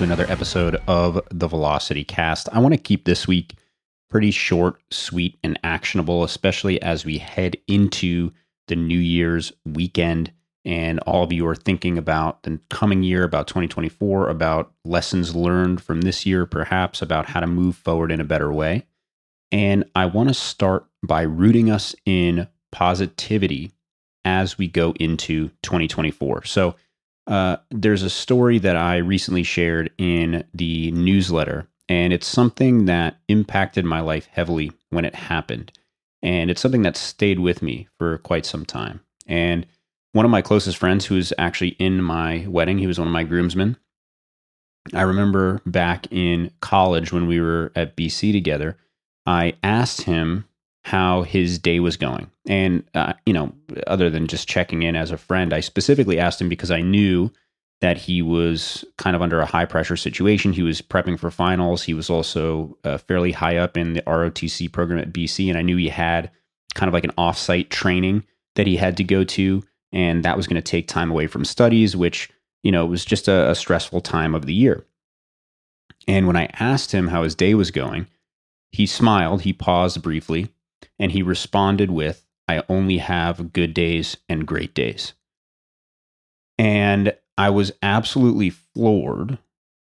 To another episode of the Velocity Cast. I want to keep this week pretty short, sweet, and actionable, especially as we head into the New Year's weekend and all of you are thinking about the coming year, about 2024, about lessons learned from this year, perhaps about how to move forward in a better way. And I want to start by rooting us in positivity as we go into 2024. So, uh, there's a story that I recently shared in the newsletter, and it's something that impacted my life heavily when it happened. And it's something that stayed with me for quite some time. And one of my closest friends, who was actually in my wedding, he was one of my groomsmen. I remember back in college when we were at BC together, I asked him how his day was going. And, uh, you know, other than just checking in as a friend, I specifically asked him because I knew that he was kind of under a high pressure situation. He was prepping for finals. He was also uh, fairly high up in the ROTC program at BC. And I knew he had kind of like an offsite training that he had to go to. And that was going to take time away from studies, which, you know, was just a, a stressful time of the year. And when I asked him how his day was going, he smiled, he paused briefly, and he responded with, I only have good days and great days. And I was absolutely floored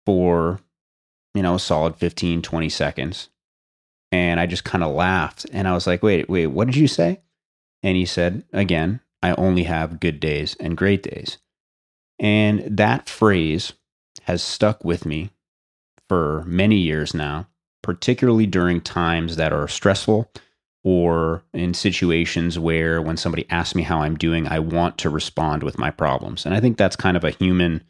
for, you know, a solid 15, 20 seconds. And I just kind of laughed and I was like, wait, wait, what did you say? And he said, again, I only have good days and great days. And that phrase has stuck with me for many years now, particularly during times that are stressful or in situations where when somebody asks me how I'm doing, I want to respond with my problems. And I think that's kind of a human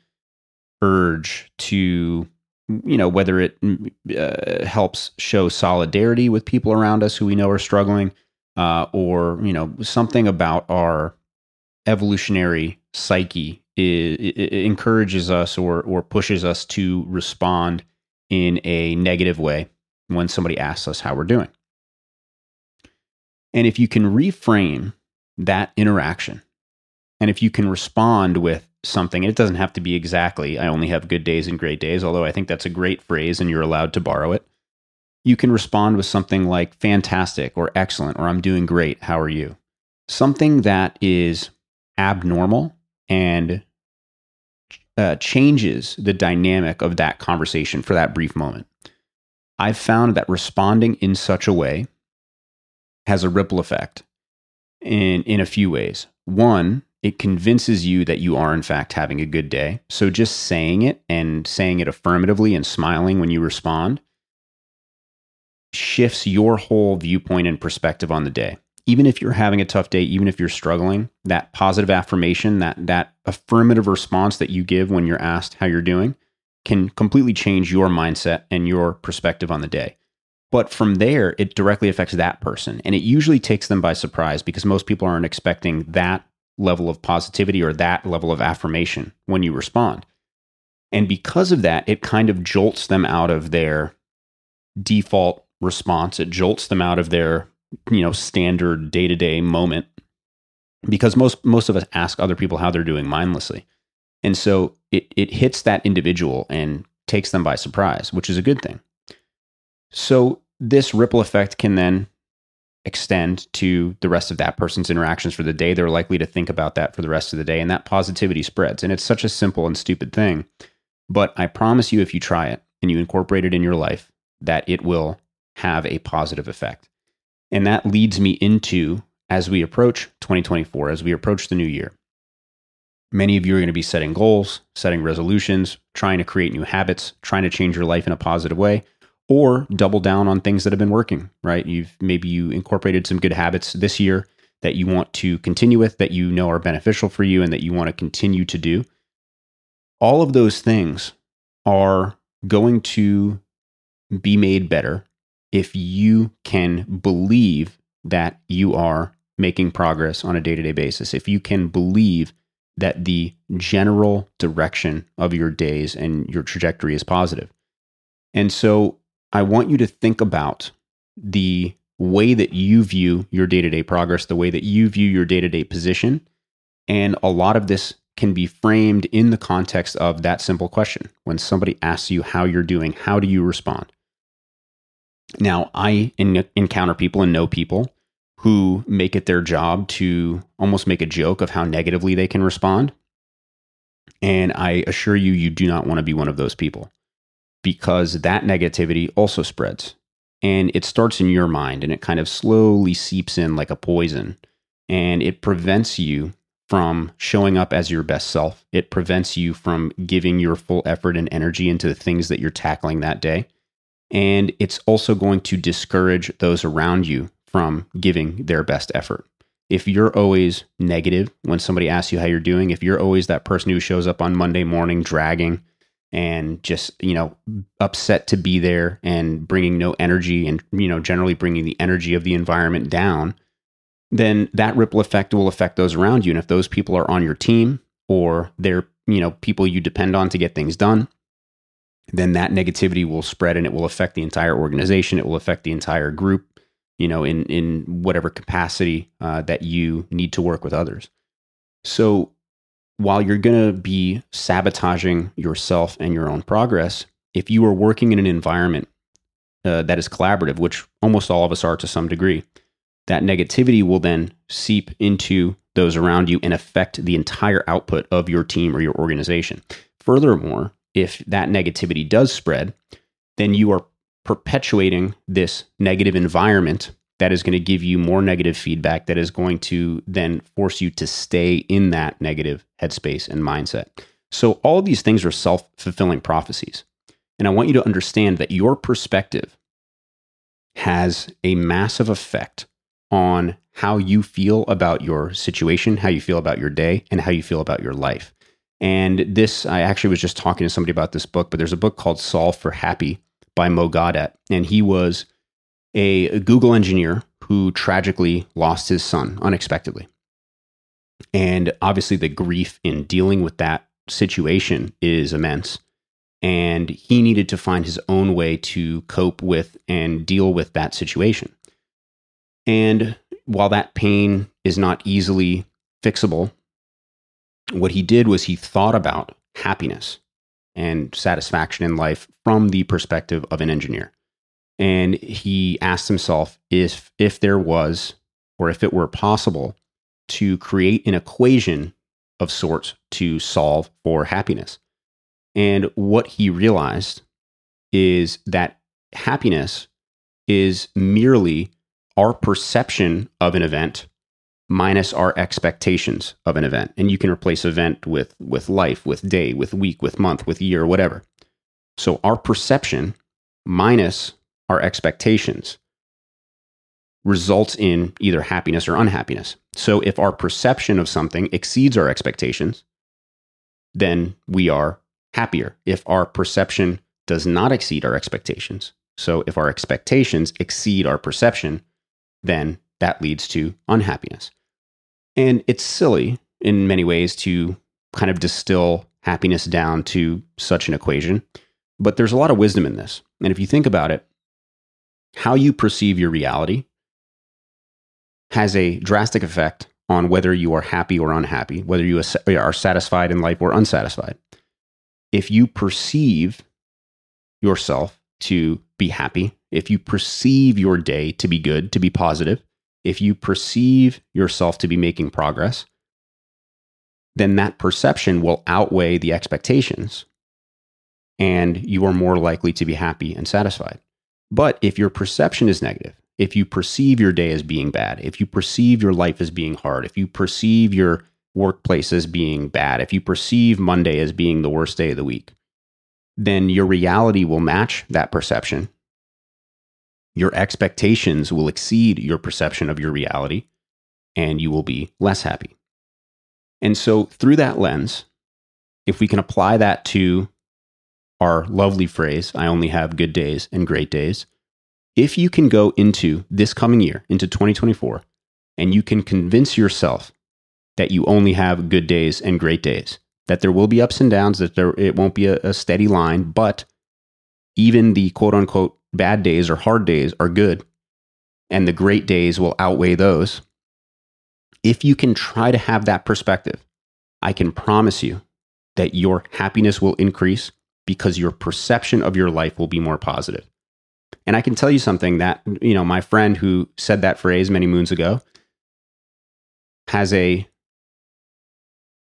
urge to, you know, whether it mm, uh, helps show solidarity with people around us who we know are struggling, uh, or, you know, something about our evolutionary psyche it, encourages us or, or pushes us to respond in a negative way when somebody asks us how we're doing. And if you can reframe that interaction, and if you can respond with something, it doesn't have to be exactly, I only have good days and great days, although I think that's a great phrase and you're allowed to borrow it. You can respond with something like fantastic or excellent or I'm doing great. How are you? Something that is abnormal and uh, changes the dynamic of that conversation for that brief moment. I've found that responding in such a way has a ripple effect in in a few ways. One, it convinces you that you are in fact having a good day. So just saying it and saying it affirmatively and smiling when you respond shifts your whole viewpoint and perspective on the day. Even if you're having a tough day, even if you're struggling, that positive affirmation, that that affirmative response that you give when you're asked how you're doing can completely change your mindset and your perspective on the day. But from there, it directly affects that person. And it usually takes them by surprise because most people aren't expecting that level of positivity or that level of affirmation when you respond. And because of that, it kind of jolts them out of their default response. It jolts them out of their, you know, standard day-to-day moment because most most of us ask other people how they're doing mindlessly. And so it it hits that individual and takes them by surprise, which is a good thing. So this ripple effect can then extend to the rest of that person's interactions for the day. They're likely to think about that for the rest of the day, and that positivity spreads. And it's such a simple and stupid thing. But I promise you, if you try it and you incorporate it in your life, that it will have a positive effect. And that leads me into as we approach 2024, as we approach the new year. Many of you are going to be setting goals, setting resolutions, trying to create new habits, trying to change your life in a positive way or double down on things that have been working, right? You've maybe you incorporated some good habits this year that you want to continue with that you know are beneficial for you and that you want to continue to do. All of those things are going to be made better if you can believe that you are making progress on a day to day basis. If you can believe that the general direction of your days and your trajectory is positive. And so I want you to think about the way that you view your day to day progress, the way that you view your day to day position. And a lot of this can be framed in the context of that simple question. When somebody asks you how you're doing, how do you respond? Now, I encounter people and know people who make it their job to almost make a joke of how negatively they can respond. And I assure you, you do not want to be one of those people because that negativity also spreads and it starts in your mind and it kind of slowly seeps in like a poison and it prevents you from showing up as your best self. It prevents you from giving your full effort and energy into the things that you're tackling that day. And it's also going to discourage those around you from giving their best effort. If you're always negative when somebody asks you how you're doing, if you're always that person who shows up on Monday morning dragging and just, you know, upset to be there and bringing no energy and, you know, generally bringing the energy of the environment down, then that ripple effect will affect those around you. And if those people are on your team or they're, you know, people you depend on to get things done, then that negativity will spread and it will affect the entire organization. It will affect the entire group, you know, in in whatever capacity uh, that you need to work with others. So while you're going to be sabotaging yourself and your own progress, if you are working in an environment uh, that is collaborative, which almost all of us are to some degree, that negativity will then seep into those around you and affect the entire output of your team or your organization. Furthermore, if that negativity does spread, then you are perpetuating this negative environment that is going to give you more negative feedback that is going to then force you to stay in that negative headspace and mindset. So, all these things are self fulfilling prophecies. And I want you to understand that your perspective has a massive effect on how you feel about your situation, how you feel about your day, and how you feel about your life. And this, I actually was just talking to somebody about this book, but there's a book called Solve for Happy by Mo Gawdat. And he was a Google engineer who tragically lost his son unexpectedly. And obviously, the grief in dealing with that situation is immense. And he needed to find his own way to cope with and deal with that situation. And while that pain is not easily fixable, what he did was he thought about happiness and satisfaction in life from the perspective of an engineer. And he asked himself if if there was or if it were possible to create an equation of sorts to solve for happiness. And what he realized is that happiness is merely our perception of an event minus our expectations of an event. And you can replace event with with life, with day, with week, with month, with year, whatever. So our perception minus our expectations results in either happiness or unhappiness. So if our perception of something exceeds our expectations, then we are happier. If our perception does not exceed our expectations, so if our expectations exceed our perception, then that leads to unhappiness. And it's silly in many ways to kind of distill happiness down to such an equation, but there's a lot of wisdom in this. And if you think about it, how you perceive your reality has a drastic effect on whether you are happy or unhappy, whether you eh, are satisfied in life or unsatisfied. If you perceive yourself to be happy, if you perceive your day to be good, to be positive, if you perceive yourself to be making progress, then that perception will outweigh the expectations and you are more likely to be happy and satisfied. But if your perception is negative, if you perceive your day as being bad, if you perceive your life as being hard, if you perceive your workplace as being bad, if you perceive Monday as being the worst day of the week, then your reality will match that perception your expectations will exceed your perception of your reality and you will be less happy. And so, through that lens, if we can apply that to our lovely phrase, I only have good days and great days, if you can go into this coming year, into 2024, and you can convince yourself that you only have good days and great days, that there will be ups and downs, that there, it won't be a, a steady line, but even the quote unquote bad days or hard days are good, and the great days will outweigh those. If you can try to have that perspective, I can promise you that your happiness will increase because your perception of your life will be more positive. And I can tell you something that, you know, my friend who said that phrase many moons ago has a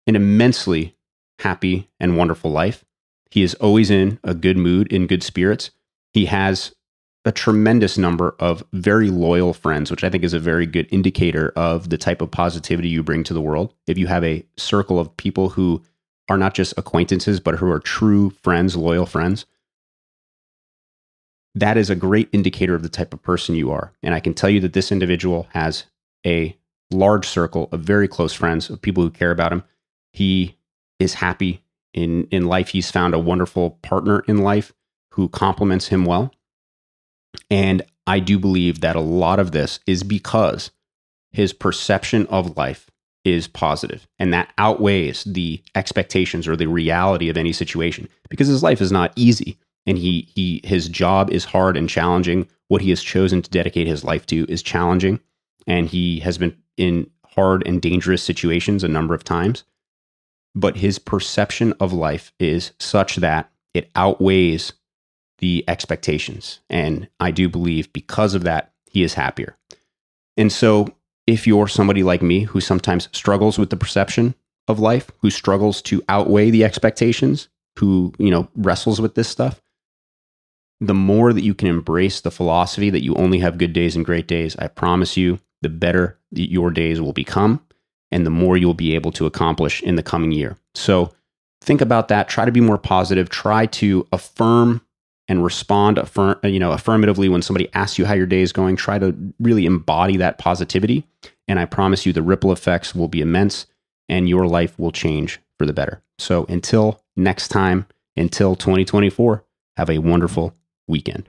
an immensely happy and wonderful life. He is always in a good mood, in good spirits. He has a tremendous number of very loyal friends, which I think is a very good indicator of the type of positivity you bring to the world. If you have a circle of people who are not just acquaintances, but who are true friends, loyal friends, that is a great indicator of the type of person you are. And I can tell you that this individual has a large circle of very close friends, of people who care about him. He is happy in, in life. He's found a wonderful partner in life who complements him well. And I do believe that a lot of this is because his perception of life is positive and that outweighs the expectations or the reality of any situation because his life is not easy and he he his job is hard and challenging what he has chosen to dedicate his life to is challenging and he has been in hard and dangerous situations a number of times but his perception of life is such that it outweighs the expectations. And I do believe because of that, he is happier. And so, if you're somebody like me who sometimes struggles with the perception of life, who struggles to outweigh the expectations, who, you know, wrestles with this stuff, the more that you can embrace the philosophy that you only have good days and great days, I promise you, the better your days will become and the more you'll be able to accomplish in the coming year. So think about that. Try to be more positive. Try to affirm and respond affirm, you know, affirmatively when somebody asks you how your day is going. Try to really embody that positivity. And I promise you the ripple effects will be immense and your life will change for the better. So until next time, until 2024, have a wonderful weekend.